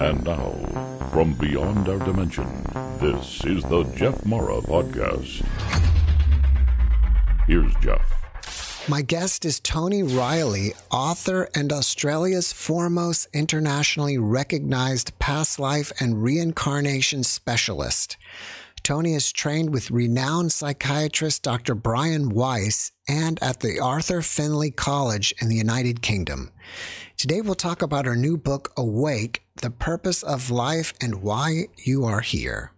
And now, from beyond our dimension, this is the Jeff Mara Podcast. Here's Jeff. My guest is Toni Reilly, author and Australia's foremost internationally recognized past life and reincarnation specialist. Toni is trained with renowned psychiatrist Dr. Brian Weiss and at the Arthur Findlay College in the United Kingdom. Today we'll talk about her new book, Awake The Purpose of Life and Why You Are Here.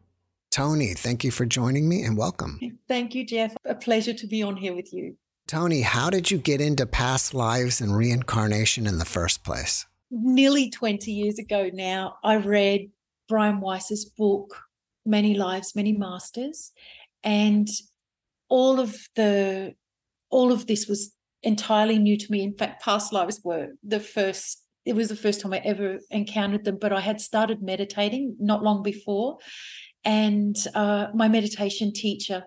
Toni, thank you for joining me and welcome. Thank you, Jeff. A pleasure to be on here with you. Toni, how did you get into past lives and reincarnation in the first place? Nearly 20 years ago now, I read Brian Weiss's book, many lives, many masters. And all of the all of this was entirely new to me. In fact, past lives were the first, it was the first time I ever encountered them, but I had started meditating not long before. And uh, my meditation teacher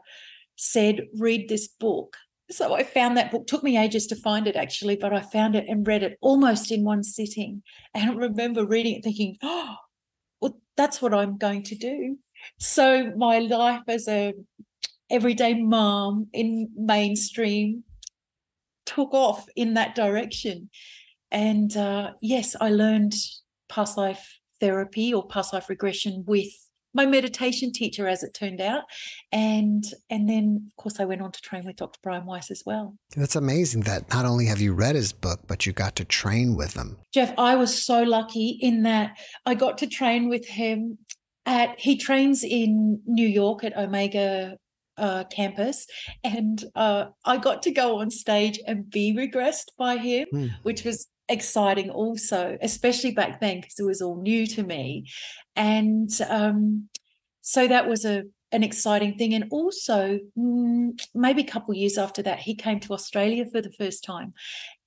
said, read this book. So I found that book. Took me ages to find it actually, but I found it and read it almost in one sitting. And I remember reading it thinking, oh, well, that's what I'm going to do. So my life as a everyday mom in mainstream took off in that direction. And uh, yes, I learned past life therapy or past life regression with my meditation teacher as it turned out. And and then of course i went on to train with dr brian weiss as well. That's amazing that not only have you read his book but you got to train with him. Jeff i was so lucky in that i got to train with him at he trains in New York at Omega uh, campus, and uh, I got to go on stage and be regressed by him, mm. which was exciting also, especially back then because it was all new to me, and um, so that was a an exciting thing. And also, mm, maybe a couple of years after that, he came to Australia for the first time.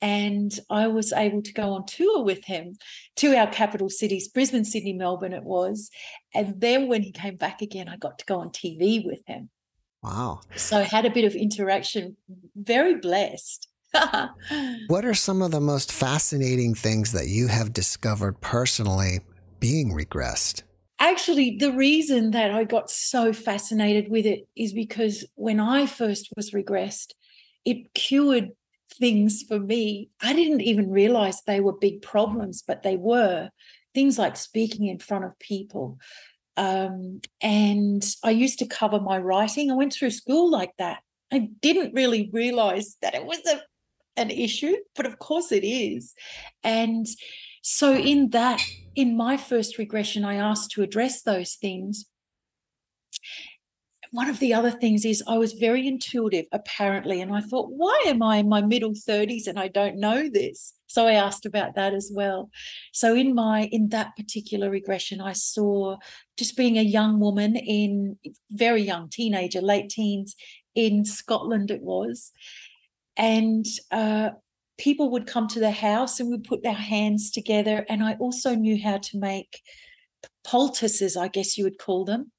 And I was able to go on tour with him to our capital cities, Brisbane, Sydney, Melbourne, it was. And then when he came back again, I got to go on TV with him. Wow. So I had a bit of interaction, very blessed. what are some of the most fascinating things that you have discovered personally being regressed? actually the reason that I got so fascinated with it is because when I first was regressed, it cured things for me. I didn't even realize they were big problems, but they were things like speaking in front of people. Um, and I used to cover my writing. I went through school like that. I didn't really realize that it was a, an issue, but of course it is. And so, in that, in my first regression, I asked to address those things. One of the other things is I was very intuitive, apparently, and I thought, why am I in my middle 30s and I don't know this? So I asked about that as well. So in my in that particular regression, I saw just being a young woman in very young teenager, late teens in Scotland, it was, and uh, people would come to the house and we'd put our hands together. And I also knew how to make poultices, I guess you would call them.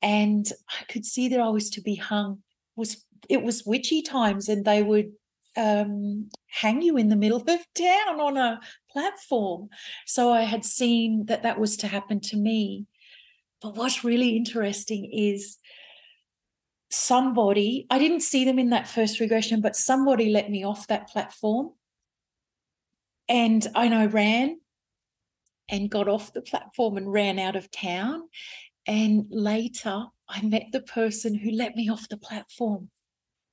And I could see that I was to be hung. Was it was witchy times, and they would um, hang you in the middle of town on a platform. So I had seen that that was to happen to me. But what's really interesting is somebody, I didn't see them in that first regression, but somebody let me off that platform. And I know ran and got off the platform and ran out of town. And later I met the person who let me off the platform.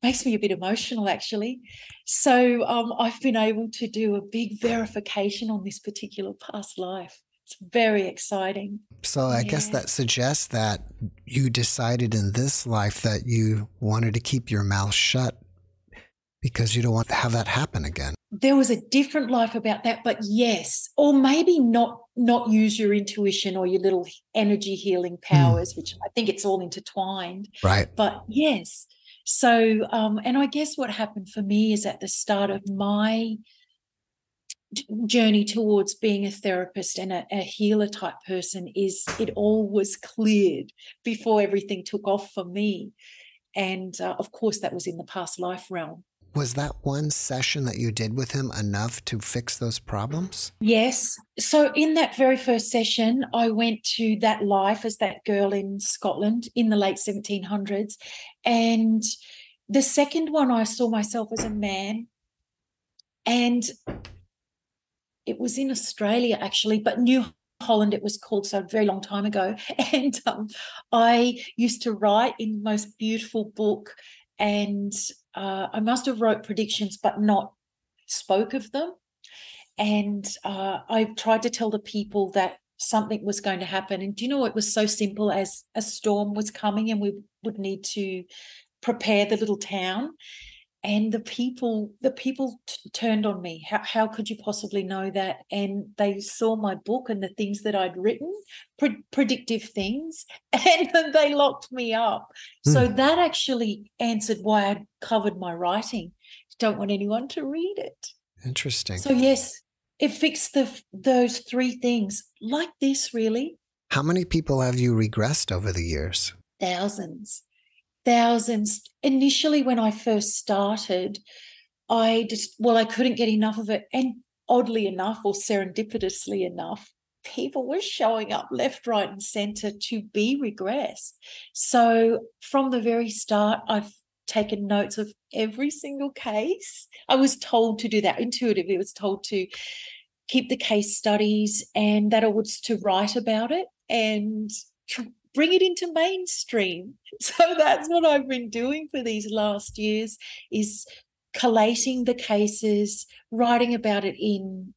Makes me a bit emotional, actually. So um, I've been able to do a big verification on this particular past life. It's very exciting. So I yeah. guess that suggests that you decided in this life that you wanted to keep your mouth shut because you don't want to have that happen again. There was a different life about that, but yes, or maybe not not use your intuition or your little energy healing hmm. powers, mm. which I think it's all intertwined. Right. But yes. So um, and I guess what happened for me is at the start of my journey towards being a therapist and a, a, healer type person is it all was cleared before everything took off for me. And uh, of course that was in the past life realm Was that one session that you did with him enough to fix those problems? Yes. So, in that very first session, I went to that life as that girl in Scotland in the late 1700s. And the second one, I saw myself as a man. And it was in Australia, actually, but New Holland, it was called so a very long time ago. And um, I used to write in the most beautiful book and uh, I must have wrote predictions, but not spoke of them. And uh, I tried to tell the people that something was going to happen. And do you know it was so simple as a storm was coming and we would need to prepare the little town and the people the people t- turned on me. How, how could you possibly know that? And they saw my book and the things that i'd written pre- predictive things and they locked me up. Mm. so hmm. that actually answered why i covered my writing. Don't want anyone to read it. Interesting. So yes it fixed the those three things. Like this really. How many people have you regressed over the years? Thousands thousands. Initially, when I first started, I just, well, I couldn't get enough of it. And oddly enough, or serendipitously enough, people were showing up left, right, and center to be regressed. So from the very start, I've taken notes of every single case. I was told to do that intuitively, I was told to keep the case studies and that I was to write about it and bring it into mainstream. So that's what I've been doing for these last years is collating the cases, writing about it in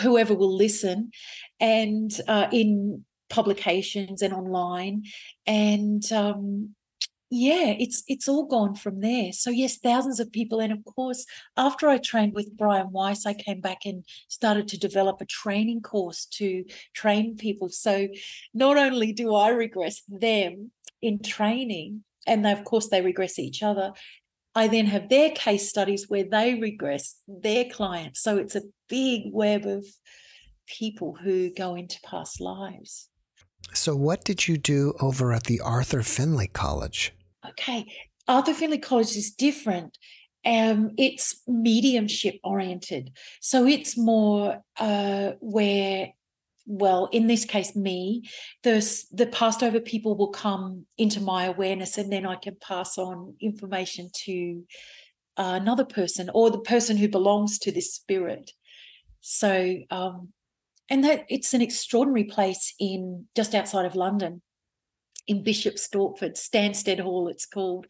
whoever will listen and uh, in publications and online and um, yeah it's it's all gone from there. So yes thousands of people and of course after i trained with brian weiss i came back and started to develop a training course to train people. So not only do i regress them in training and they, of course they regress each other i then have their case studies where they regress their clients. So it's a big web of people who go into past lives. So, what did you do over at the Arthur Findlay College? Okay, Arthur Findlay College is different. Um, it's mediumship oriented. So it's more uh, where, well, in this case, me, the, the passed over people will come into my awareness and then I can pass on information to another person or the person who belongs to this spirit. So, um, and that it's an extraordinary place in just outside of London in Bishop Stortford, Stansted Hall, it's called.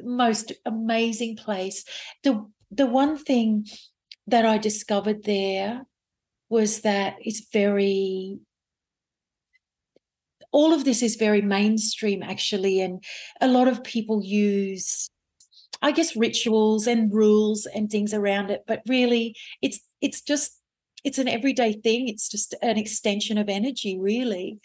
Most amazing place. The the one thing that I discovered there was that it's very all of this is very mainstream actually and a lot of people use i guess rituals and rules and things around it but really it's it's just it's an everyday thing it's just an extension of energy really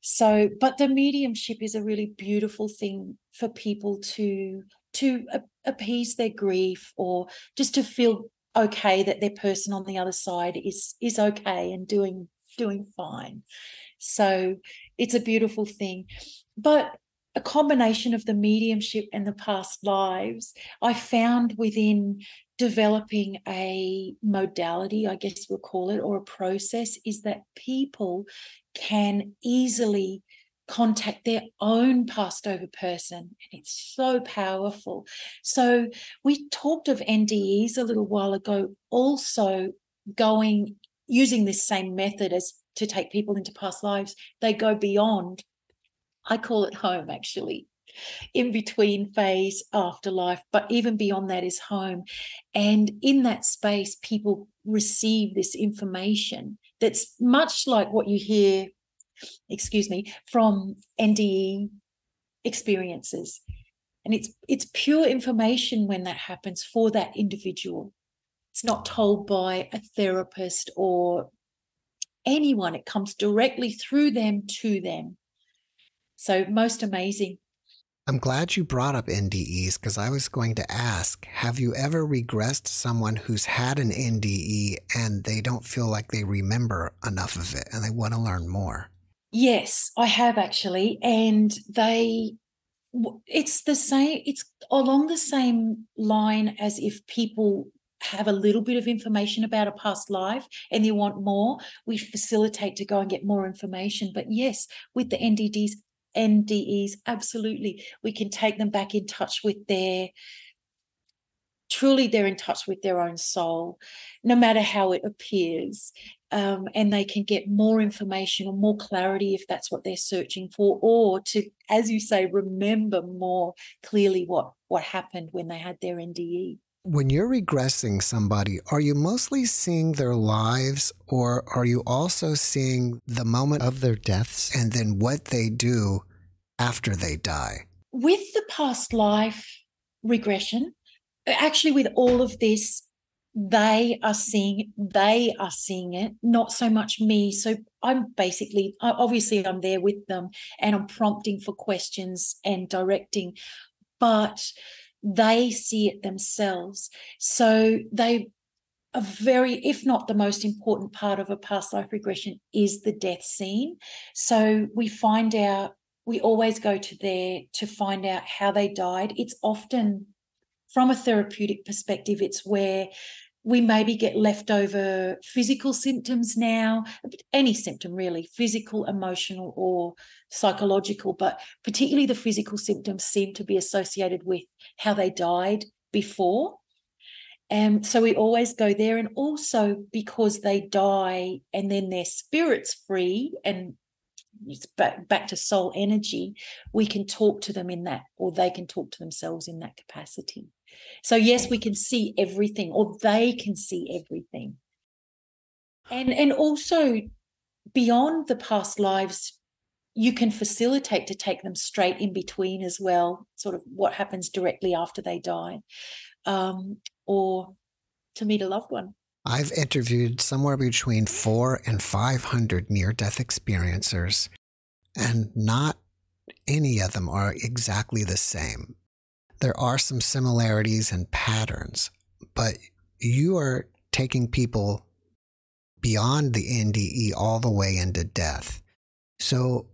so but the mediumship is a really beautiful thing for people to to appease their grief or just to feel okay that their person on the other side is is okay and doing doing fine. So it's a beautiful thing. But a combination of the mediumship and the past lives i found within developing a modality i guess we'll call it or a process is that people can easily contact their own passed over person. And it's so powerful. So we talked of NDEs a little while ago, also going using this same method as to take people into past lives. They go beyond. I call it home actually. In between phase, afterlife, but even beyond that is home. And in that space, people receive this information that's much like what you hear, excuse me, from NDE experiences. And it's it's pure information when that happens for that individual. It's not told by a therapist or anyone. It comes directly through them to them. So most amazing. I'm glad you brought up NDEs because I was going to ask Have you ever regressed someone who's had an NDE and they don't feel like they remember enough of it and they want to learn more? Yes, I have actually. And they, it's the same it's along the same line as if people have a little bit of information about a past life and they want more we facilitate to go and get more information but yes with the ndes ndes absolutely. We can take them back in touch with their truly they're in touch with their own soul no matter how it appears um, and they can get more information or more clarity if that's what they're searching for or to as you say remember more clearly what what happened when they had their nde when you're regressing somebody, are you mostly seeing their lives or are you also seeing the moment of their deaths and then what they do after they die? With the past life regression, actually, with all of this, they are seeing they are seeing it not so much me so i'm basically obviously i'm there with them and i'm prompting for questions and directing but they see it themselves. So they a very if not the most important part of a past life regression is the death scene. So we find out we always go to there to find out how they died. It's often from a therapeutic perspective, it's where we maybe get leftover physical symptoms now, any symptom really, physical, emotional, or psychological, but particularly the physical symptoms seem to be associated with how they died before. And so we always go there. And also because they die and then their spirit's free and it's back, back to soul energy, we can talk to them in that, or they can talk to themselves in that capacity. So, yes, we can see everything, or they can see everything. And, and also, beyond the past lives, you can facilitate to take them straight in between as well, sort of what happens directly after they die, um, or to meet a loved one. I've interviewed somewhere between four and 500 near death experiencers, and not any of them are exactly the same there are some similarities and patterns, but you are taking people beyond the NDE all the way into death. So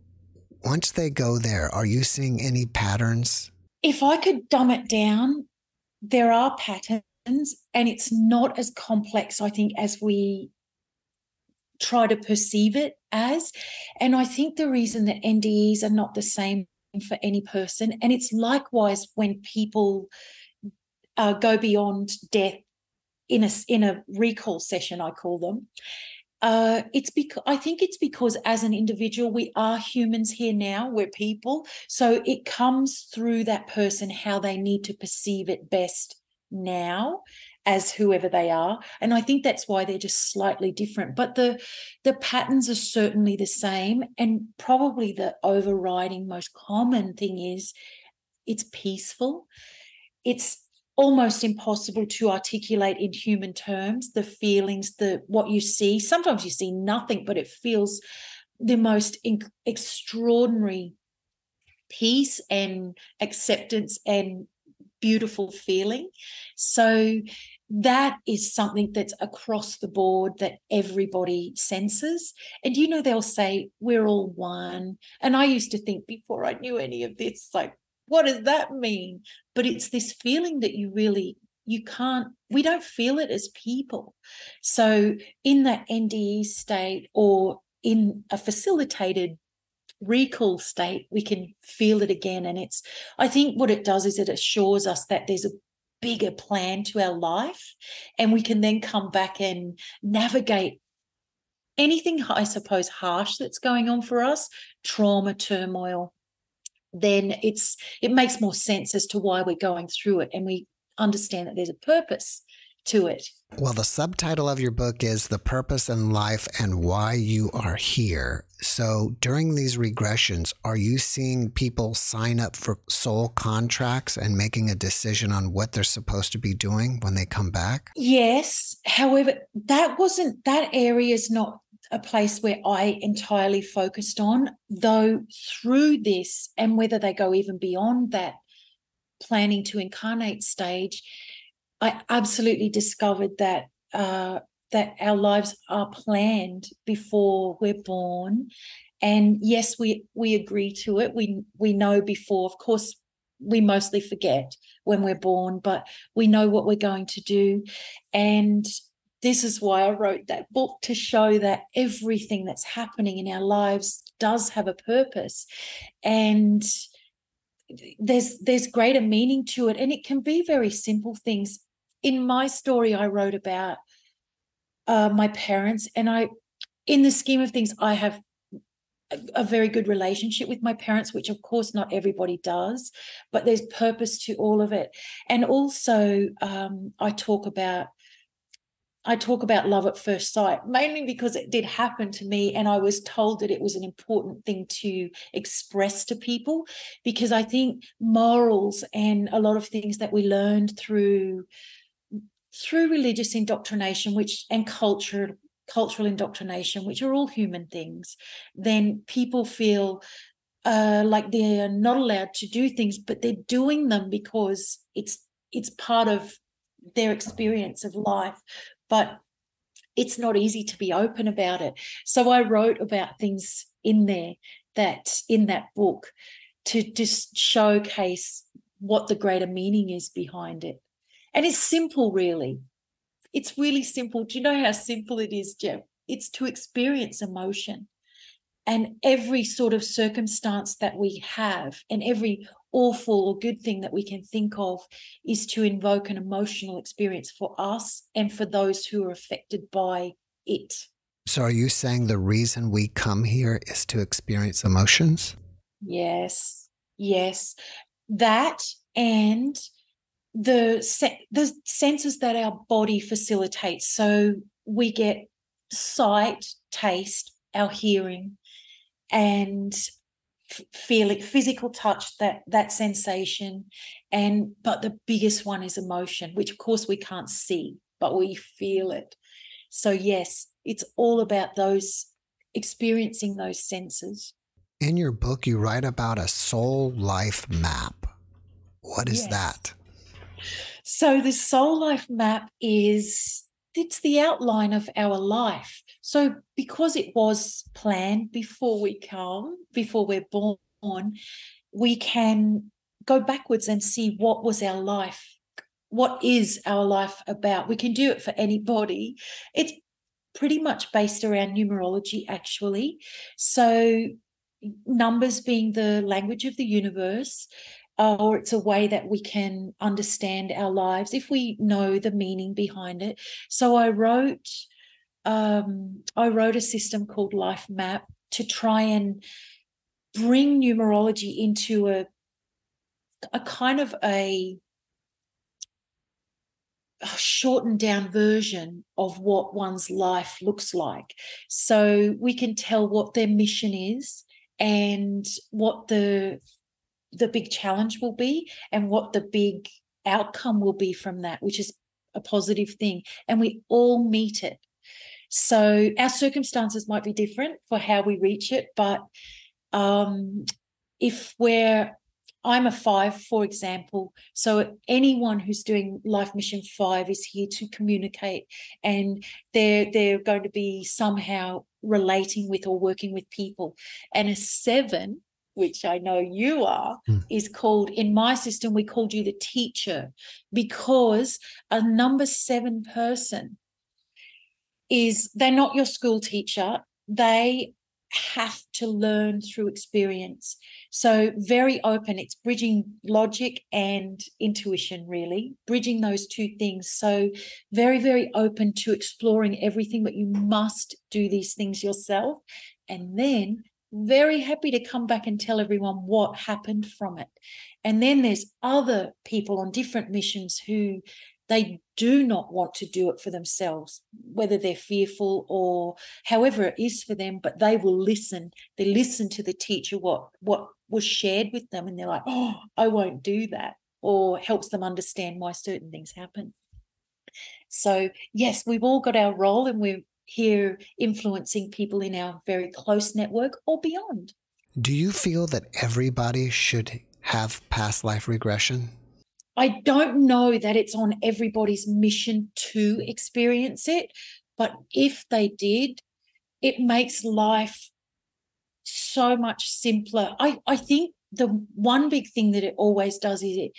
once they go there, are you seeing any patterns? If I could dumb it down, there are patterns, and it's not as complex, I think, as we try to perceive it as. And I think the reason that NDEs are not the same for any person. And it's likewise when people uh, go beyond death in a in a recall session, I call them. Uh, it's because I think it's because as an individual, we are humans here now. We're people, so it comes through that person how they need to perceive it best now as whoever they are. And i think that's why they're just slightly different. But the the patterns are certainly the same. And probably the overriding most common thing is it's peaceful. It's almost impossible to articulate in human terms the feelings the what you see. Sometimes you see nothing but it feels the most in- extraordinary peace and acceptance and beautiful feeling. So that is something that's across the board that everybody senses. And you know, they'll say, We're all one. And I used to think before I knew any of this, like, what does that mean? But it's this feeling that you really you can't we don't feel it as people so in that nde state or in a facilitated recall state we can feel it again and it's i think what it does is it assures us that there's a bigger plan to our life. And we can then come back and navigate anything, I suppose, harsh that's going on for us, trauma, turmoil. Then it's it makes more sense as to why we're going through it, and we understand that there's a purpose to it. Well, the subtitle of your book is The Purpose in Life and Why You Are Here. So during these regressions, are you seeing people sign up for soul contracts and making a decision on what they're supposed to be doing when they come back? Yes. However, that wasn't, that area is not a place where I entirely focused on, though through this and whether they go even beyond that planning to incarnate stage, I absolutely discovered that uh, that our lives are planned before we're born, and yes, we we agree to it. We we know before, of course, we mostly forget when we're born, but we know what we're going to do. And this is why I wrote that book to show that everything that's happening in our lives does have a purpose. And there's there's greater meaning to it and it can be very simple things in my story i wrote about uh, my parents and i in the scheme of things i have a, a very good relationship with my parents which of course not everybody does but there's purpose to all of it and also um, i talk about I talk about love at first sight, mainly because it did happen to me. And I was told that it was an important thing to express to people because I think morals and a lot of things that we learned through through religious indoctrination which and culture cultural indoctrination which are all human things then people feel uh, like they're not allowed to do things but they're doing them because it's it's part of their experience of life but it's not easy to be open about it. So I wrote about things in there that in that book to just showcase what the greater meaning is behind it. And it's simple, really. It's really simple. Do you know how simple it is, Jeff? It's to experience emotion. And every sort of circumstance that we have, and every awful or good thing that we can think of is to invoke an emotional experience for us and for those who are affected by it. So, are you saying the reason we come here is to experience emotions? Yes, yes. That and the the senses that our body facilitates. So we get sight, taste, our hearing, and feeling physical touch that that sensation. And but the biggest one is emotion which of course we can't see but we feel it. So yes it's all about those experiencing those senses. In your book you write about a soul life map. What is yes. that so the soul life map is it's the outline of our life so, because it was planned before we come, before we're born, we can go backwards and see what was our life. What is our life about? We can do it for anybody. It's pretty much based around numerology, actually. So, numbers being the language of the universe, or it's a way that we can understand our lives if we know the meaning behind it. So, I wrote um, I wrote a system called Life Map to try and bring numerology into a a kind of a, a shortened down version of what one's life looks like. So we can tell what their mission is and what the the big challenge will be and what the big outcome will be from that, which is a positive thing. And we all meet it. So our circumstances might be different for how we reach it, but um, if we're I'm a five, for example. So anyone who's doing Life Mission Five is here to communicate, and they're they're going to be somehow relating with or working with people. And a seven, which I know you are, mm. is called in my system. We called you the teacher because a number seven person is they're not your school teacher. They have to learn through experience. So, very open. It's bridging logic and intuition, really, bridging those two things. So, very, very open to exploring everything, but you must do these things yourself. And then, very happy to come back and tell everyone what happened from it. And then there's other people on different missions who they do not want to do it for themselves, whether they're fearful or however it is for them, but they will listen. They listen to the teacher, what, what was shared with them, and they're like, oh, I won't do that, or helps them understand why certain things happen. So, yes, we've all got our role and we're here influencing people in our very close network or beyond. Do you feel that everybody should have past life regression? I don't know that it's on everybody's mission to experience it, but if they did, it makes life so much simpler. I, I think the one big thing that it always does is it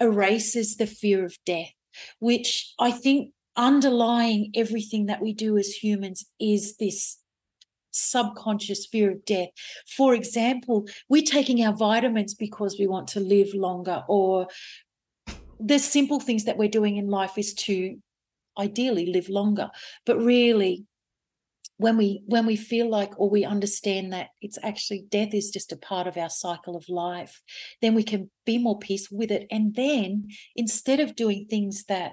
erases the fear of death, which I think underlying everything that we do as humans is this subconscious fear of death. For example, we're taking our vitamins because we want to live longer, or the simple things that we're doing in life is to ideally live longer. But really, when we when we feel like or we understand that it's actually death is just a part of our cycle of life then we can be more peaceful with it and then instead of doing things that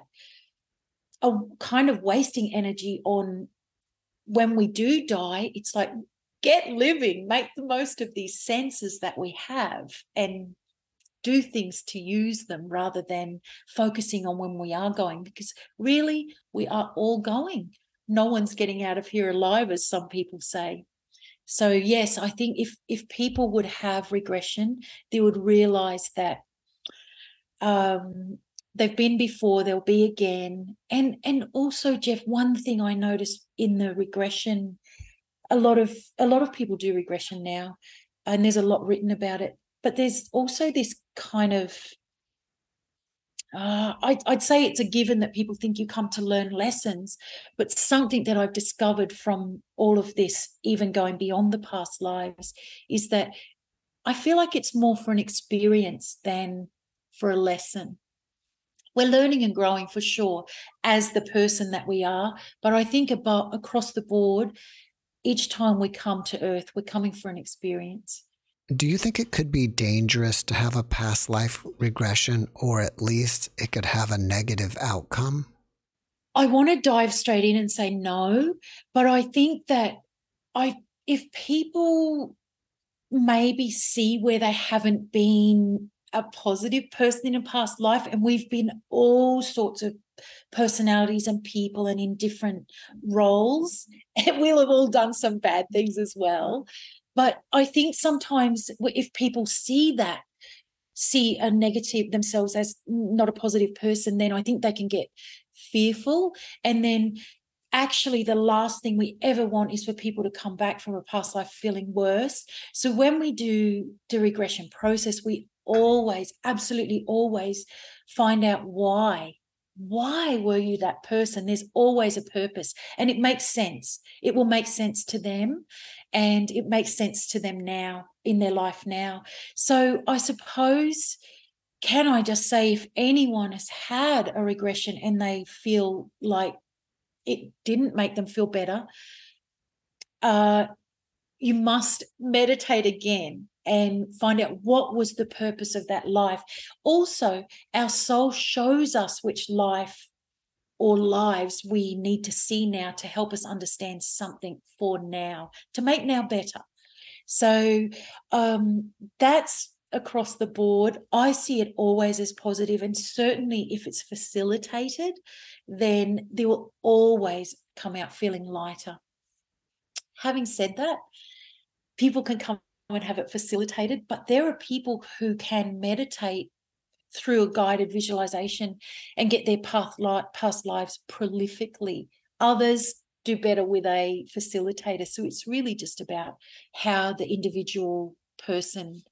are kind of wasting energy on when we do die, it's like get living, make the most of these senses that we have and do things to use them rather than focusing on when we are going, because really we are all going. No one's getting out of here alive, as some people say. So yes, I think if if people would have regression, they would realize that um, they've been before they'll be again. And and also jeff one thing i noticed in the regression a lot of a lot of people do regression now and there's a lot written about it but there's also this kind of uh, I'd, I'd say it's a given that people think you come to learn lessons, but something that I've discovered from all of this, even going beyond the past lives, is that I feel like it's more for an experience than for a lesson we're learning and growing for sure as the person that we are but i think about across the board each time we come to earth we're coming for an experience. Do you think it could be dangerous to have a past life regression or at least it could have a negative outcome? I want to dive straight in and say no but i think that i if people maybe see where they haven't been a positive person in a past life and we've been all sorts of personalities and people and in different roles. And we'll have all done some bad things as well. But i think sometimes if people see that see a negative themselves as not a positive person then i think they can get fearful. And then actually the last thing we ever want is for people to come back from a past life feeling worse. So when we do the regression process we always, absolutely always find out why. Why were you that person? There's always a purpose, and it makes sense. It will make sense to them, and it makes sense to them now in their life now. So, I suppose, can I just say, if anyone has had a regression and they feel like it didn't make them feel better, uh, you must meditate again and find out what was the purpose of that life. Also, our soul shows us which life or lives we need to see now to help us understand something for now, to make now better. So um, that's across the board. I see it always as positive, and certainly if it's facilitated, then they will always come out feeling lighter. Having said that, people can come and have it facilitated, but there are people who can meditate through a guided visualization and get their past, past lives prolifically. Others do better with a facilitator. So it's really just about how the individual person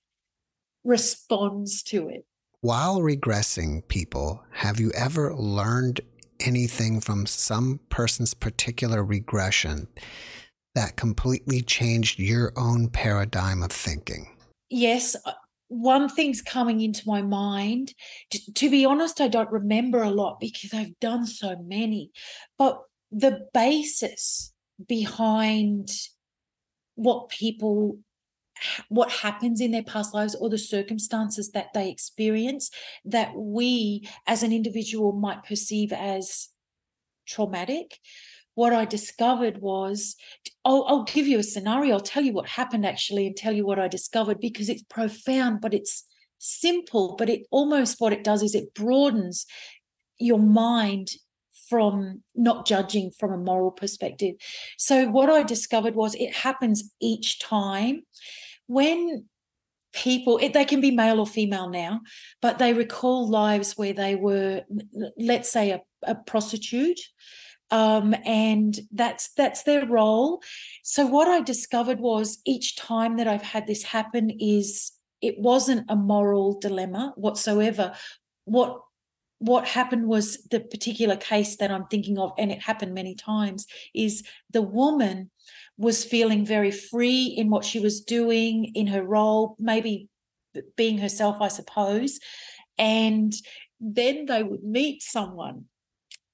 responds to it. While regressing people, have you ever learned anything from some person's particular regression that completely changed your own paradigm of thinking? Yes. Uh, one thing's coming into my mind. To, to be honest, I don't remember a lot because I've done so many. But the basis behind what people what happens in their past lives or the circumstances that they experience that we as an individual might perceive as traumatic what I discovered was I'll, I'll, give you a scenario. I'll tell you what happened actually and tell you what I discovered because it's profound, but it's simple. But it almost what it does is it broadens your mind from not judging from a moral perspective. So, what I discovered was it happens each time when people it, they can be male or female now but they recall lives where they were let's say a, a prostitute um, and that's that's their role. So what I discovered was each time that I've had this happen is it wasn't a moral dilemma whatsoever. What what happened was the particular case that I'm thinking of, and it happened many times, is the woman was feeling very free in what she was doing in her role, maybe being herself, I suppose. And then they would meet someone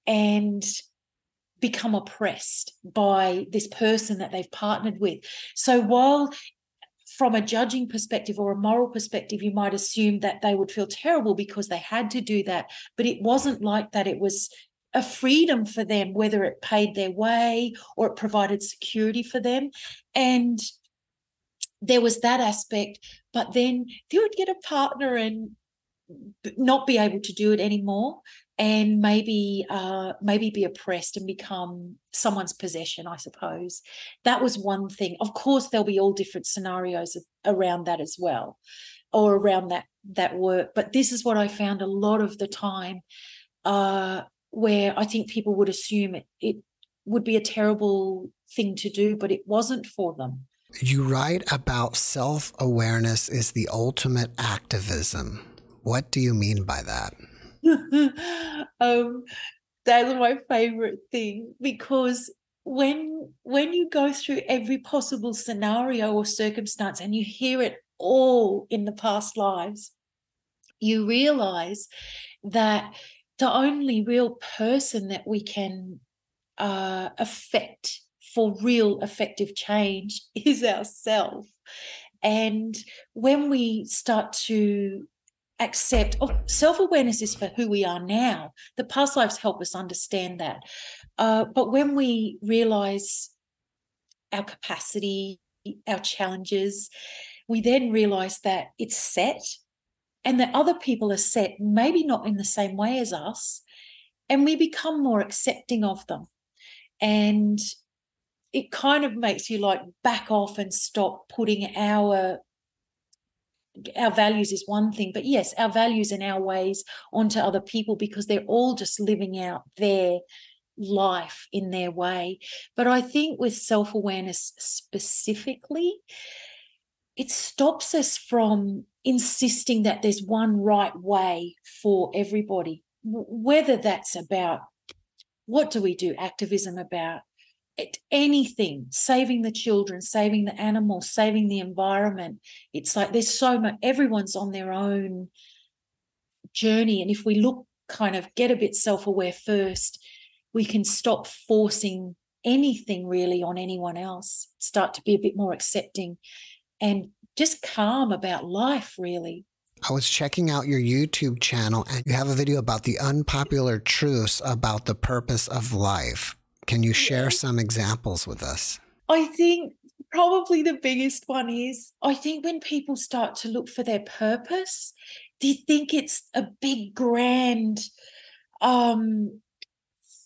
and become oppressed by this person that they've partnered with. So while from a judging perspective or a moral perspective, you might assume that they would feel terrible because they had to do that. But it wasn't like that. It was a freedom for them, whether it paid their way or it provided security for them. And there was that aspect. But then they would get a partner and not be able to do it anymore and maybe uh, maybe be oppressed and become someone's possession i suppose. That was one thing. Of course there'll be all different scenarios around that as well or around that that work but this is what i found a lot of the time uh, where i think people would assume it, it would be a terrible thing to do but it wasn't for them. You write about self-awareness is the ultimate activism. What do you mean by that um, that's my favorite thing because when when you go through every possible scenario or circumstance and you hear it all in the past lives, you realize that the only real person that we can uh, affect for real effective change is ourselves. And when we start to accept oh, self-awareness is for who we are now. The past lives help us understand that. Uh, but when we realize our capacity our challenges we then realize that it's set and that other people are set maybe not in the same way as us and we become more accepting of them. And it kind of makes you like back off and stop putting our our values is one thing, but yes, our values and our ways onto other people because they're all just living out their life in their way. But I think with self awareness specifically, it stops us from insisting that there's one right way for everybody, whether that's about what do we do activism about anything saving the children saving the animals saving the environment it's like there's so much everyone's on their own journey and if we look kind of get a bit self-aware first we can stop forcing anything really on anyone else start to be a bit more accepting and just calm about life really I was checking out your YouTube channel and you have a video about the unpopular truths about the purpose of life. Can you share some examples with us? I think probably the biggest one is I think when people start to look for their purpose, they think it's a big grand um,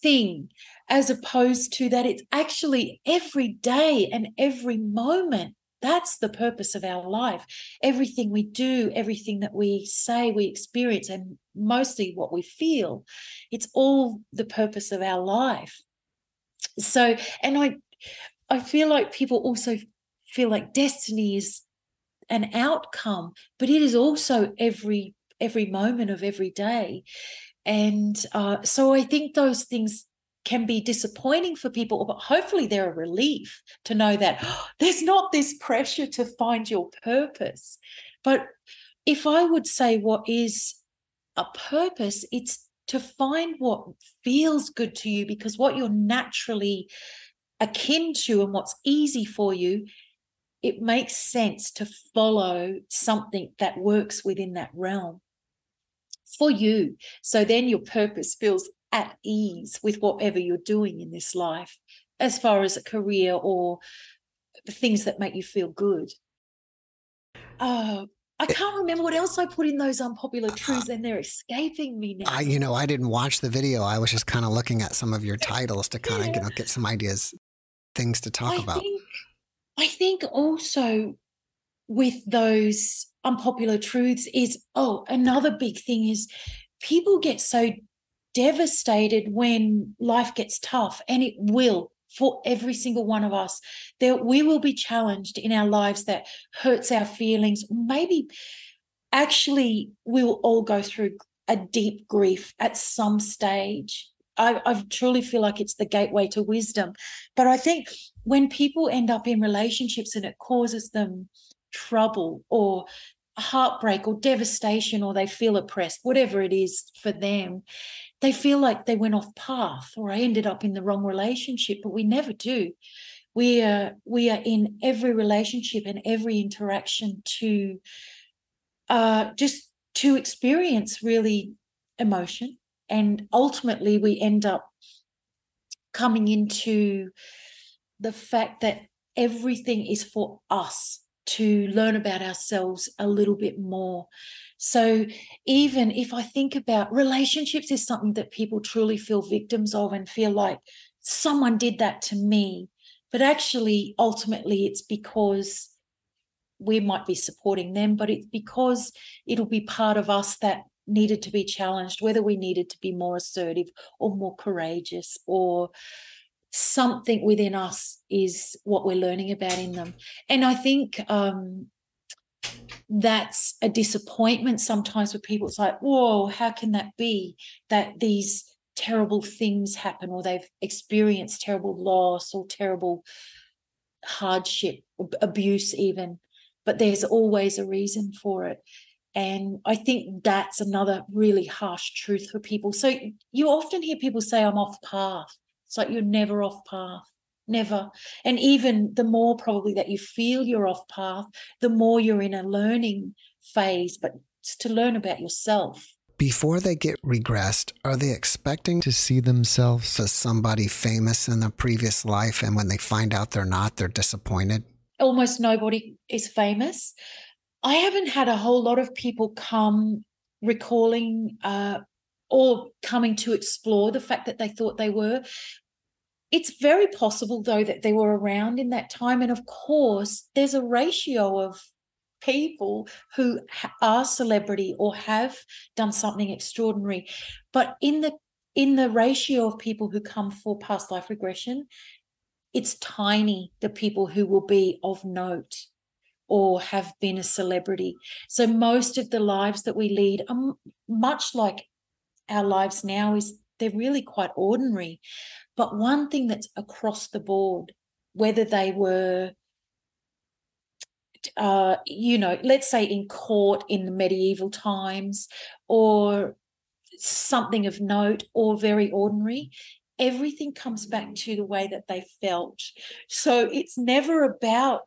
thing, as opposed to that it's actually every day and every moment. That's the purpose of our life. Everything we do, everything that we say, we experience, and mostly what we feel, it's all the purpose of our life so and i i feel like people also feel like destiny is an outcome but it is also every every moment of every day. And uh, so i think those things can be disappointing for people but hopefully they're a relief to know that oh, there's not this pressure to find your purpose. But if i would say what is a purpose it's to find what feels good to you because what you're naturally akin to and what's easy for you it makes sense to follow something that works within that realm for you. So then your purpose feels at ease with whatever you're doing in this life as far as a career or things that make you feel good. Uh, I can't remember what else I put in those unpopular uh-huh. truths, and they're escaping me now. I, you know, I didn't watch the video. I was just kind of looking at some of your titles to kind of yeah. you know get some ideas, things to talk I about. Think, I think also with those unpopular truths is oh another big thing is people get so devastated when life gets tough, and it will for every single one of us. that we will be challenged in our lives that hurts our feelings. Maybe actually we will all go through a deep grief at some stage. I, I truly feel like it's the gateway to wisdom. But I think when people end up in relationships and it causes them trouble or heartbreak or devastation or they feel oppressed, whatever it is for them, they feel like they went off path or I ended up in the wrong relationship, but we never do. We are we are in every relationship and every interaction to uh, just to experience really emotion, and ultimately we end up coming into the fact that everything is for us to learn about ourselves a little bit more. So, even if I think about relationships, is something that people truly feel victims of and feel like someone did that to me. But actually, ultimately, it's because we might be supporting them, but it's because it'll be part of us that needed to be challenged, whether we needed to be more assertive or more courageous or something within us is what we're learning about in them. And I think um, that's a disappointment sometimes with people. It's like, whoa, how can that be that these terrible things happen or they've experienced terrible loss or terrible hardship, abuse, even? But there's always a reason for it. And I think that's another really harsh truth for people. So you often hear people say, I'm off path. It's like you're never off path, never. And even the more probably that you feel you're off path, the more you're in a learning phase, but it's to learn about yourself. Before they get regressed, are they expecting to see themselves as somebody famous in their previous life? And when they find out they're not, they're disappointed? Almost nobody is famous. I haven't had a whole lot of people come recalling uh, or coming to explore the fact that they thought they were. It's very possible, though, that they were around in that time. And of course, there's a ratio of people who are celebrity or have done something extraordinary. But in the in the ratio of people who come for past life regression, it's tiny the people who will be of note or have been a celebrity. So most of the lives that we lead are much like our lives now is they're really quite ordinary. But one thing that's across the board, whether they were, uh, you know, let's say in court in the medieval times or something of note or very ordinary, everything comes back to the way that they felt. So it's never about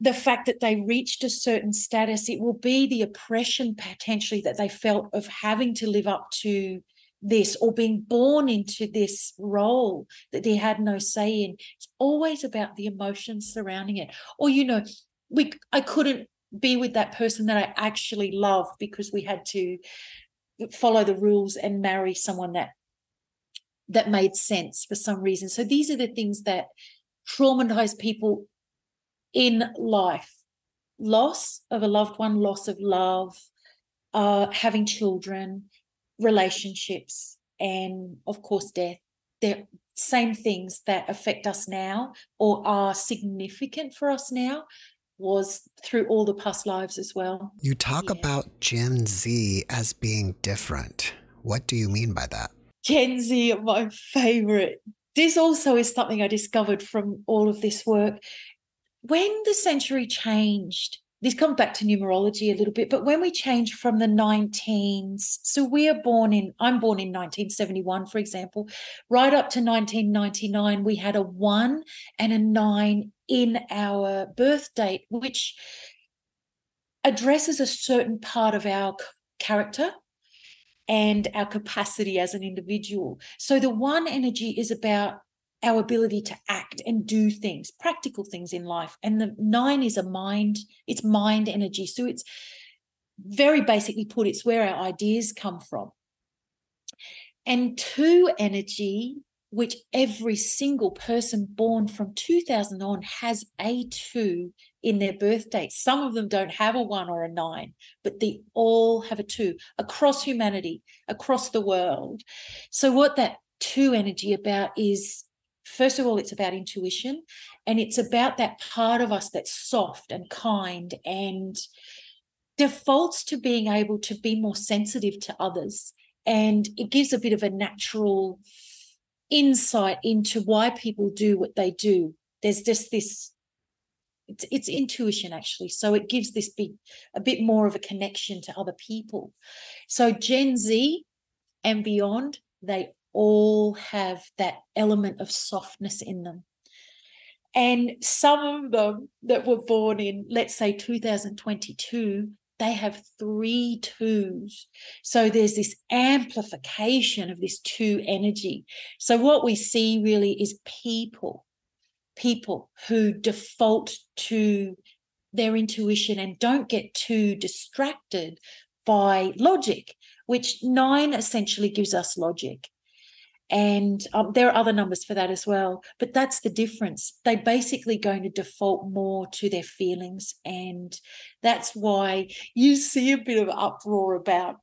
the fact that they reached a certain status, it will be the oppression potentially that they felt of having to live up to this or being born into this role that they had no say in. It's always about the emotions surrounding it. Or, you know, we I couldn't be with that person that I actually love because we had to follow the rules and marry someone that that made sense for some reason. So these are the things that traumatize people in life loss of a loved one, loss of love, uh, having children, relationships, and of course, death. They're same things that affect us now or are significant for us now was through all the past lives as well. You talk yeah. about Gen Z as being different. What do you mean by that? Gen Z, my favorite. This also is something I discovered from all of this work when the century changed, this comes back to numerology a little bit, but when we change from the 19s, so we are born in, I'm born in 1971, for example, right up to 1999, we had a one and a nine in our birth date, which addresses a certain part of our character and our capacity as an individual. So the one energy is about our ability to act and do things, practical things in life. And the nine is a mind, it's mind energy. So it's very basically put, it's where our ideas come from. And two energy, which every single person born from 2000 on has a two in their birth date. Some of them don't have a one or a nine, but they all have a two across humanity, across the world. So, what that two energy about is first of all, it's about intuition and it's about that part of us that's soft and kind and defaults to being able to be more sensitive to others. And it gives a bit of a natural insight into why people do what they do. There's just this it's, it's intuition actually so it gives this big a bit more of a connection to other people so gen z and beyond they all have that element of softness in them and some of them that were born in let's say 2022 they have three twos. So there's this amplification of this two energy. So what we see really is people, people who default to their intuition and don't get too distracted by logic, which nine essentially gives us logic and um, there are other numbers for that as well but that's the difference. They're basically going to default more to their feelings and that's why you see a bit of uproar about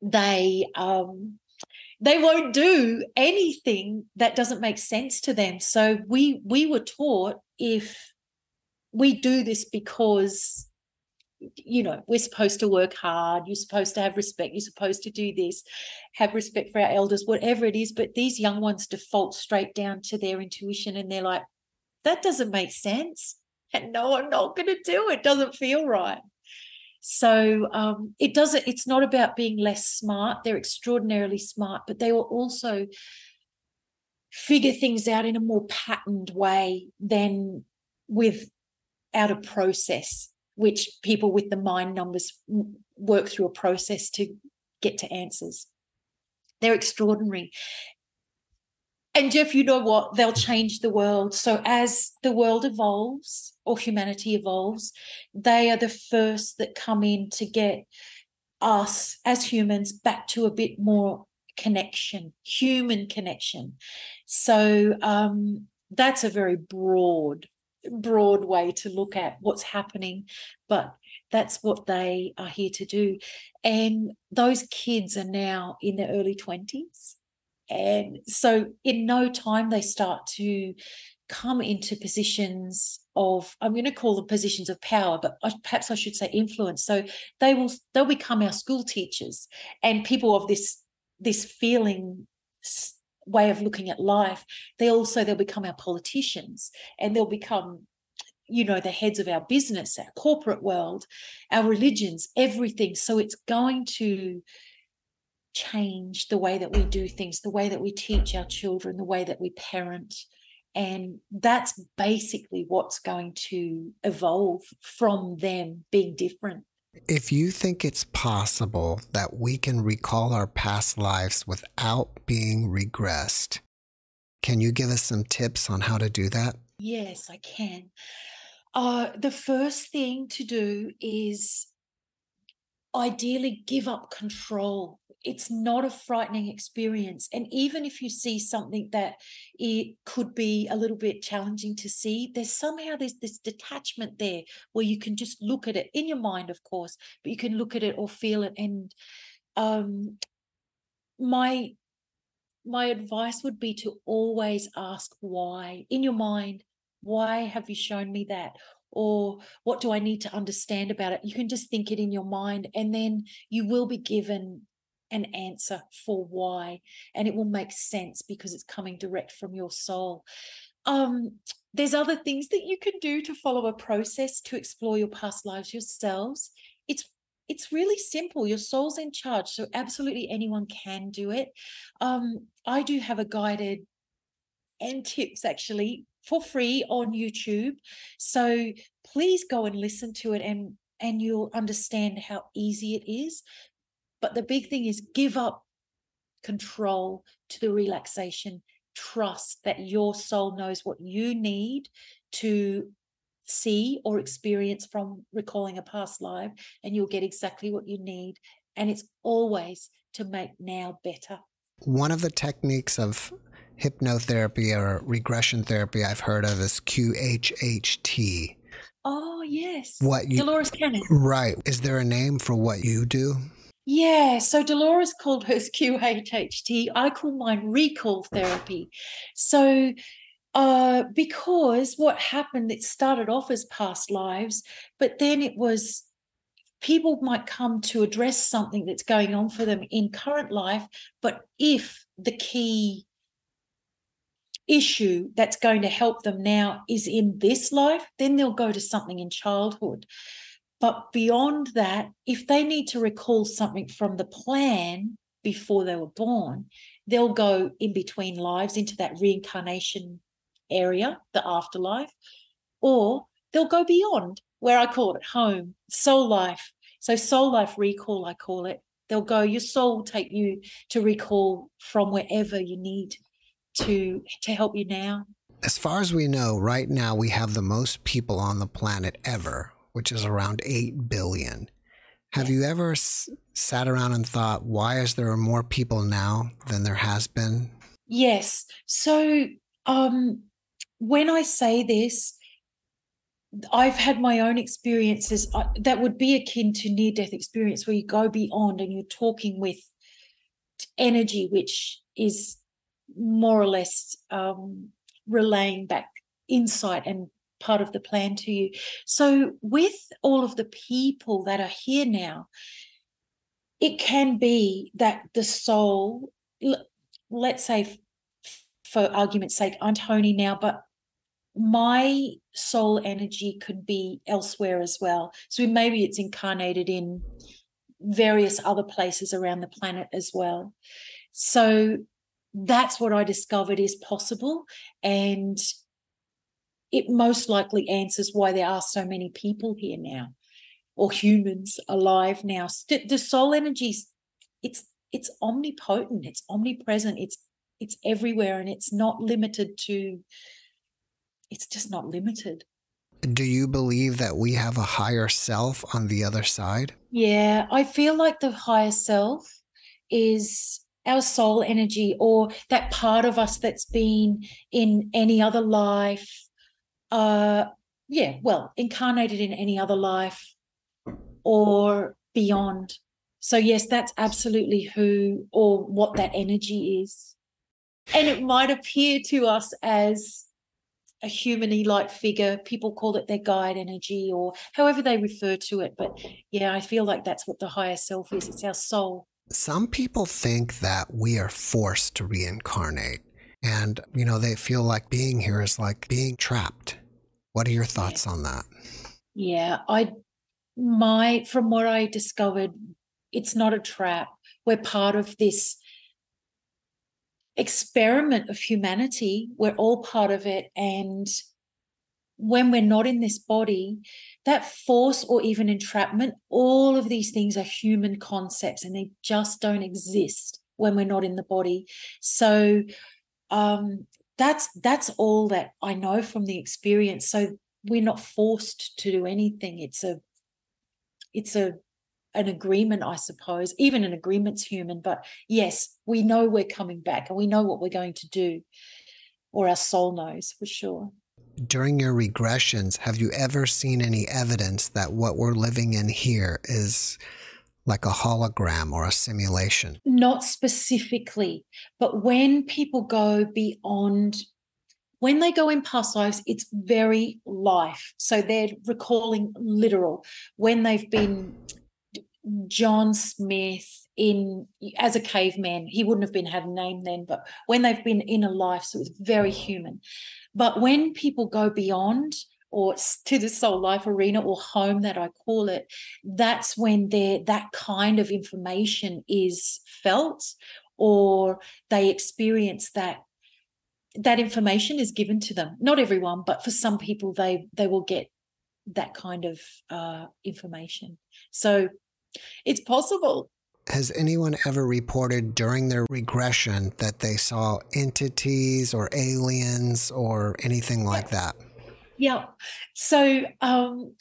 they um they won't do anything that doesn't make sense to them. So we we were taught if we do this because you know, we're supposed to work hard. You're supposed to have respect. You're supposed to do this, have respect for our elders, whatever it is. But these young ones default straight down to their intuition and they're like, that doesn't make sense. And no, I'm not going to do it. Doesn't feel right. So um, it doesn't, it's not about being less smart. They're extraordinarily smart, but they will also figure things out in a more patterned way than without a process which people with the mind numbers work through a process to get to answers. They're extraordinary. And Jeff, you know what? They'll change the world. So as the world evolves or humanity evolves, they are the first that come in to get us as humans back to a bit more connection, human connection. So um, that's a very broad broad way to look at what's happening, but that's what they are here to do. And those kids are now in their early 20s. And so, in no time, they start to come into positions of i'm going to call them positions of power but perhaps i should say influence so they will they'll become our school teachers and people of this this feeling way of looking at life they also they'll become our politicians and they'll become you know the heads of our business our corporate world our religions everything. So it's going to change the way that we do things the way that we teach our children the way that we parent. And that's basically what's going to evolve from them being different if you think it's possible that we can recall our past lives without being regressed, can you give us some tips on how to do that? Yes, I can. Uh, the first thing to do is ideally give up control. It's not a frightening experience. And even if you see something that it could be a little bit challenging to see there's somehow there's this detachment there where you can just look at it in your mind of course but you can look at it or feel it. And um my my advice would be to always ask why in your mind why have you shown me that or what do I need to understand about it? You can just think it in your mind, and then you will be given an answer for why and it will make sense because it's coming direct from your soul. Um there's other things that you can do to follow a process to explore your past lives yourselves. It's it's really simple. Your soul's in charge so absolutely anyone can do it. Um i do have a guided and tips actually for free on youtube so please go and listen to it and and you'll understand how easy it is but the big thing is give up control to the relaxation. Trust that your soul knows what you need to see or experience from recalling a past life, and you'll get exactly what you need. And it's always to make now better. One of the techniques of hypnotherapy or regression therapy I've heard of is QHHT. Oh, yes. What you, Dolores Cannon. Right. Is there a name for what you do? Yeah, so Dolores called hers QHHT. I call mine recall therapy. So, uh, because what happened, it started off as past lives, but then it was people might come to address something that's going on for them in current life. But if the key issue that's going to help them now is in this life, then they'll go to something in childhood. But beyond that, if they need to recall something from the plan before they were born, they'll go in between lives into that reincarnation area, the afterlife, or they'll go beyond where I call it home, soul life. So, soul life recall, I call it. They'll go, your soul will take you to recall from wherever you need to to help you now. As far as we know, right now we have the most people on the planet ever which is around 8 billion. Have you ever s- sat around and thought, why is there more people now than there has been? Yes. So um, when I say this, I've had my own experiences uh, that would be akin to near death experience where you go beyond and you're talking with energy, which is more or less um, relaying back insight and part of the plan to you. So, with all of the people that are here now, it can be that the soul, let's say for argument's sake, I'm Toni now, but my soul energy could be elsewhere as well. So maybe it's incarnated in various other places around the planet as well. So that's what I discovered is possible. And it most likely answers why there are so many people here now or humans alive now the soul energy it's it's omnipotent it's omnipresent it's it's everywhere and it's not limited to it's just not limited do you believe that we have a higher self on the other side yeah i feel like the higher self is our soul energy or that part of us that's been in any other life uh, yeah, well, incarnated in any other life or beyond. So, yes, that's absolutely who or what that energy is. And it might appear to us as a humany like figure. People call it their guide energy or however they refer to it. But yeah, I feel like that's what the higher self is it's our soul. Some people think that we are forced to reincarnate. And, you know, they feel like being here is like being trapped. What are your thoughts on that? Yeah, I, my, from what I discovered, it's not a trap. We're part of this experiment of humanity. We're all part of it. And when we're not in this body, that force or even entrapment, all of these things are human concepts and they just don't exist when we're not in the body. So um, that's that's all that I know from the experience. So we're not forced to do anything. It's a it's a an agreement, I suppose. Even an agreement's human, but yes, we know we're coming back and we know what we're going to do, or our soul knows for sure. During your regressions, have you ever seen any evidence that what we're living in here is like a hologram or a simulation? Not specifically, but when people go beyond, when they go in past lives, it's very life. So they're recalling literal. When they've been John Smith in as a caveman, he wouldn't have been had a name then, but when they've been in a life, so it's very human. But when people go beyond or to the soul life arena or home that I call it, that's when that kind of information is felt or they experience that that information is given to them. Not everyone, but for some people they they will get that kind of uh, information. So it's possible. Has anyone ever reported during their regression that they saw entities or aliens or anything like that? Yeah. So um,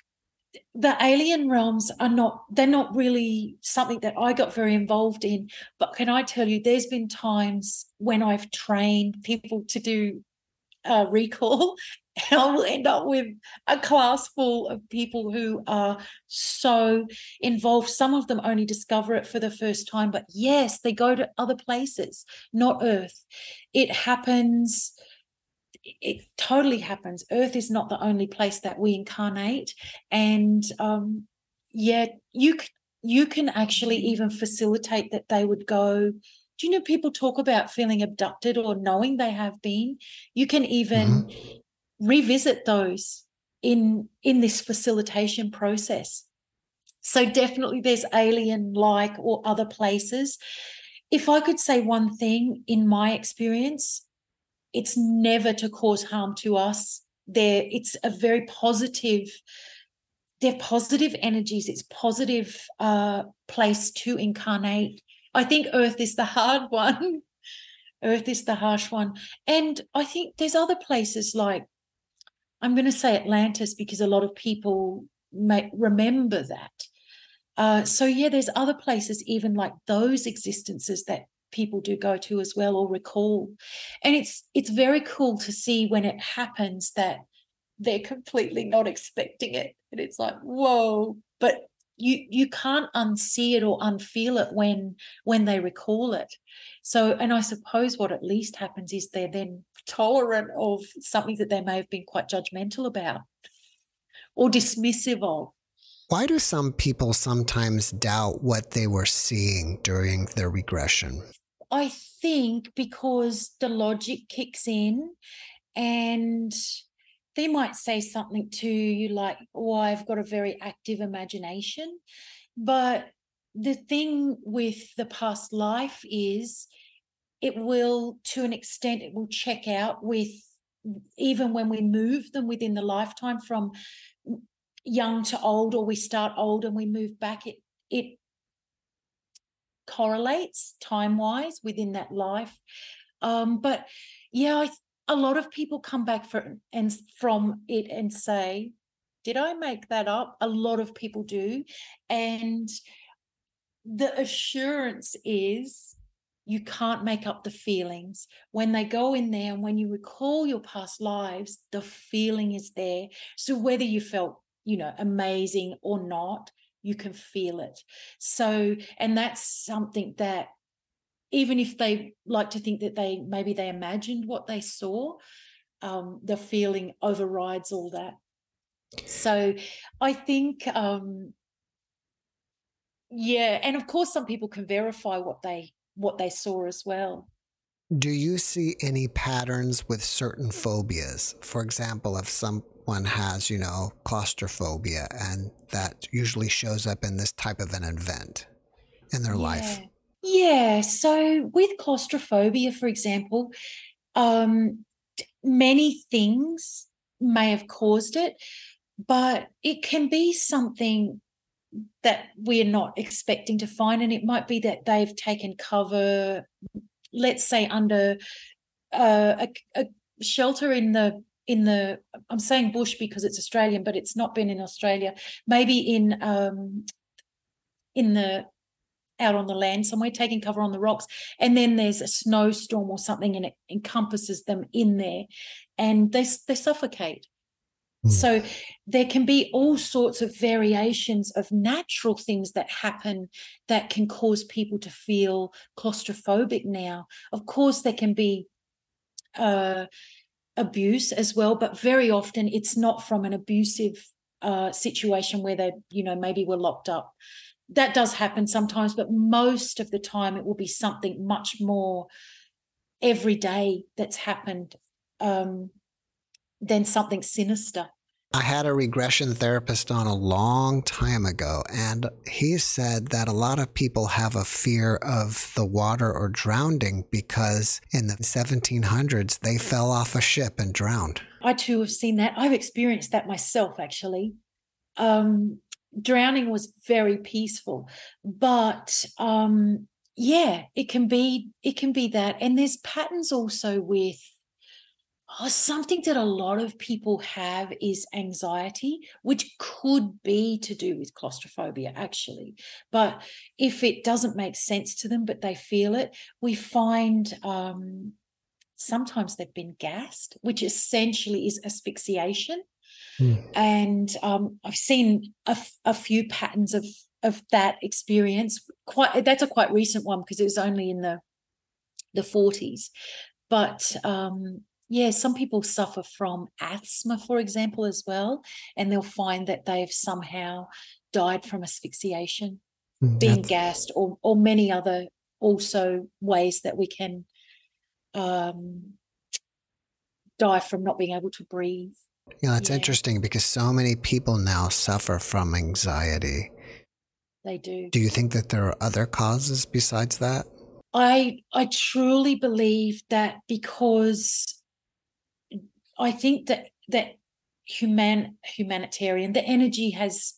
the alien realms are not, they're not really something that I got very involved in. But can I tell you, there's been times when I've trained people to do uh, recall and I will end up with a class full of people who are so involved. Some of them only discover it for the first time, but yes, they go to other places, not Earth. It happens. It totally happens. Earth is not the only place that we incarnate, and um, yeah, you you can actually even facilitate that they would go do you know people talk about feeling abducted or knowing they have been you can even mm-hmm. Revisit those in in this facilitation process. So definitely there's alien like or other places. If i could say one thing in my experience it's never to cause harm to us. There it's a very positive they're positive energies. It's positive uh place to incarnate. I think Earth is the hard one. Earth is the harsh one. And I think there's other places like, I'm going to say Atlantis because a lot of people may remember that. Uh, so yeah, there's other places, even like those existences that people do go to as well or recall. And it's it's very cool to see when it happens that they're completely not expecting it. And it's like, whoa. But you you can't unsee it or unfeel it when when they recall it. So and i suppose what at least happens is they're then tolerant of something that they may have been quite judgmental about or dismissive of. Why do some people sometimes doubt what they were seeing during their regression? I think because the logic kicks in and they might say something to you like, oh, I've got a very active imagination. But the thing with the past life is it will, to an extent, it will check out with even when we move them within the lifetime from young to old or we start old and we move back it it correlates time wise within that life um but yeah I, a lot of people come back for and from it and say, "Did I make that up?" A lot of people do, and the assurance is you can't make up the feelings. When they go in there and when you recall your past lives the feeling is there. So whether you felt you know amazing or not you can feel it. So and that's something that even if they like to think that they maybe they imagined what they saw, um, the feeling overrides all that. So I think, um, yeah, and of course, some people can verify what they what they saw as well. Do you see any patterns with certain phobias? For example, if someone has, you know, claustrophobia, and that usually shows up in this type of an event in their yeah. life. Yeah. So with claustrophobia, for example, um, many things may have caused it, but it can be something that we're not expecting to find. And it might be that they've taken cover, let's say, under uh, a, a shelter in the in the I'm saying bush because it's Australian, but it's not been in Australia. Maybe in um, in the out on the land somewhere, taking cover on the rocks. And then there's a snowstorm or something and it encompasses them in there and they, they suffocate. Mm. So there can be all sorts of variations of natural things that happen that can cause people to feel claustrophobic now. Of course, there can be uh, abuse as well, but very often it's not from an abusive uh, situation where they, you know, maybe were locked up that does happen sometimes, but most of the time it will be something much more everyday that's happened um, than something sinister. I had a regression therapist on a long time ago, and he said that a lot of people have a fear of the water or drowning because in the 1700s they fell off a ship and drowned. I too have seen that. I've experienced that myself, actually. Um, drowning was very peaceful but um yeah it can be it can be that and there's patterns also with oh, something that a lot of people have is anxiety which could be to do with claustrophobia actually but if it doesn't make sense to them but they feel it we find um sometimes they've been gassed, which essentially is asphyxiation. Mm. And um, I've seen a, a few patterns of of that experience. Quite that's a quite recent one because it was only in the the 40s. But um, yeah, some people suffer from asthma, for example, as well, and they'll find that they've somehow died from asphyxiation, mm, being gassed, or or many other also ways that we can um, die from not being able to breathe. Yeah, it's yeah. interesting because so many people now suffer from anxiety. They do. Do you think that there are other causes besides that? I I truly believe that because I think that that human humanitarian the energy has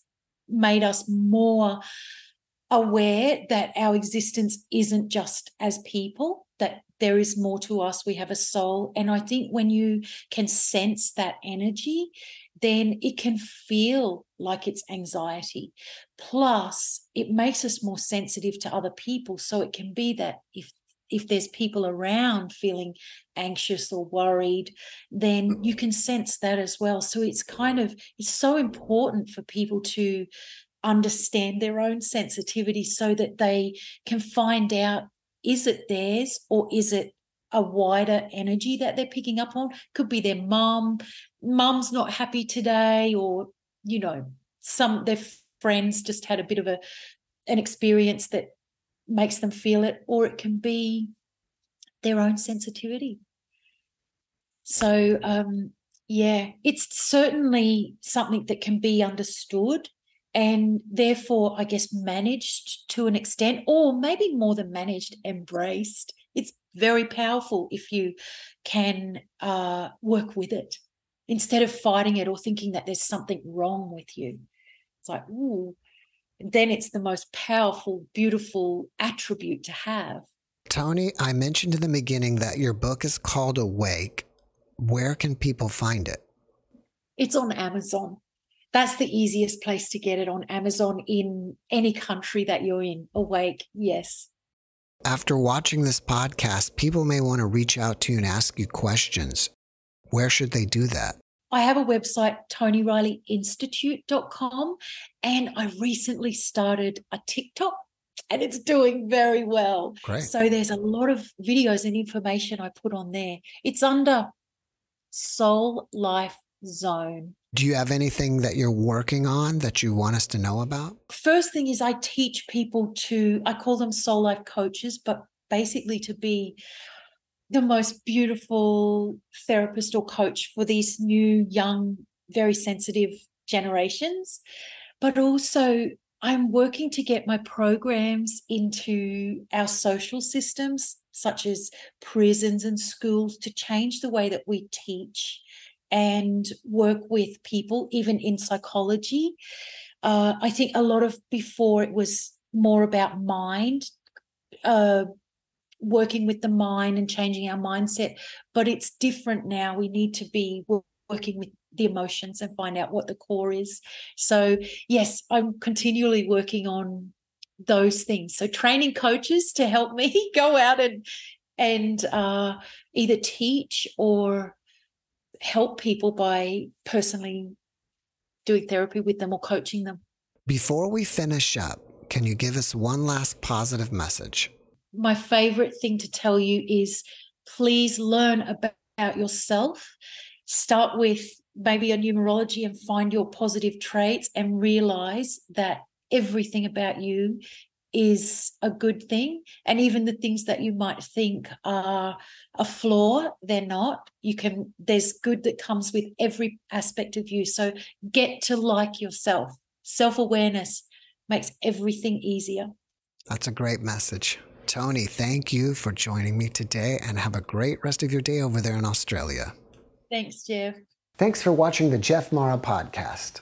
made us more aware that our existence isn't just as people there is more to us we have a soul. And i think when you can sense that energy then it can feel like it's anxiety. Plus it makes us more sensitive to other people. So it can be that if if there's people around feeling anxious or worried then you can sense that as well. So it's kind of it's so important for people to understand their own sensitivity so that they can find out is it theirs or is it a wider energy that they're picking up on? Could be their mom mum's not happy today or you know some their friends just had a bit of a an experience that makes them feel it or it can be their own sensitivity. So um yeah it's certainly something that can be understood and therefore i guess managed to an extent or maybe more than managed embraced. It's very powerful if you can uh, work with it instead of fighting it or thinking that there's something wrong with you. It's like ooh. Then it's the most powerful beautiful attribute to have. Toni, i mentioned in the beginning that your book is called awake. Where can people find it? It's on amazon that's the easiest place to get it on Amazon in any country that you're in. Awake, yes. After watching this podcast, people may want to reach out to you and ask you questions. Where should they do that? I have a website, tonireillyinstitute.com, and I recently started a TikTok and it's doing very well. Great. So there's a lot of videos and information I put on there. It's under Soul Life Zone. Do you have anything that you're working on that you want us to know about? First thing is I teach people to, I call them soul life coaches, but basically to be the most beautiful therapist or coach for these new, young, very sensitive generations. But also, I'm working to get my programs into our social systems, such as prisons and schools, to change the way that we teach and work with people, even in psychology. Uh, I think a lot of before it was more about mind, uh, working with the mind and changing our mindset, but it's different now. We need to be working with the emotions and find out what the core is. So, yes, I'm continually working on those things. So, training coaches to help me go out and and uh, either teach or help people by personally doing therapy with them or coaching them. Before we finish up, can you give us one last positive message? My favorite thing to tell you is please learn about yourself. Start with maybe a numerology and find your positive traits and realize that everything about you is a good thing and even the things that you might think are a flaw they're not. You can there's good that comes with every aspect of you. So get to like yourself. Self-awareness makes everything easier. That's a great message. Toni, thank you for joining me today and have a great rest of your day over there in australia. Thanks jeff. Thanks for watching the jeff mara podcast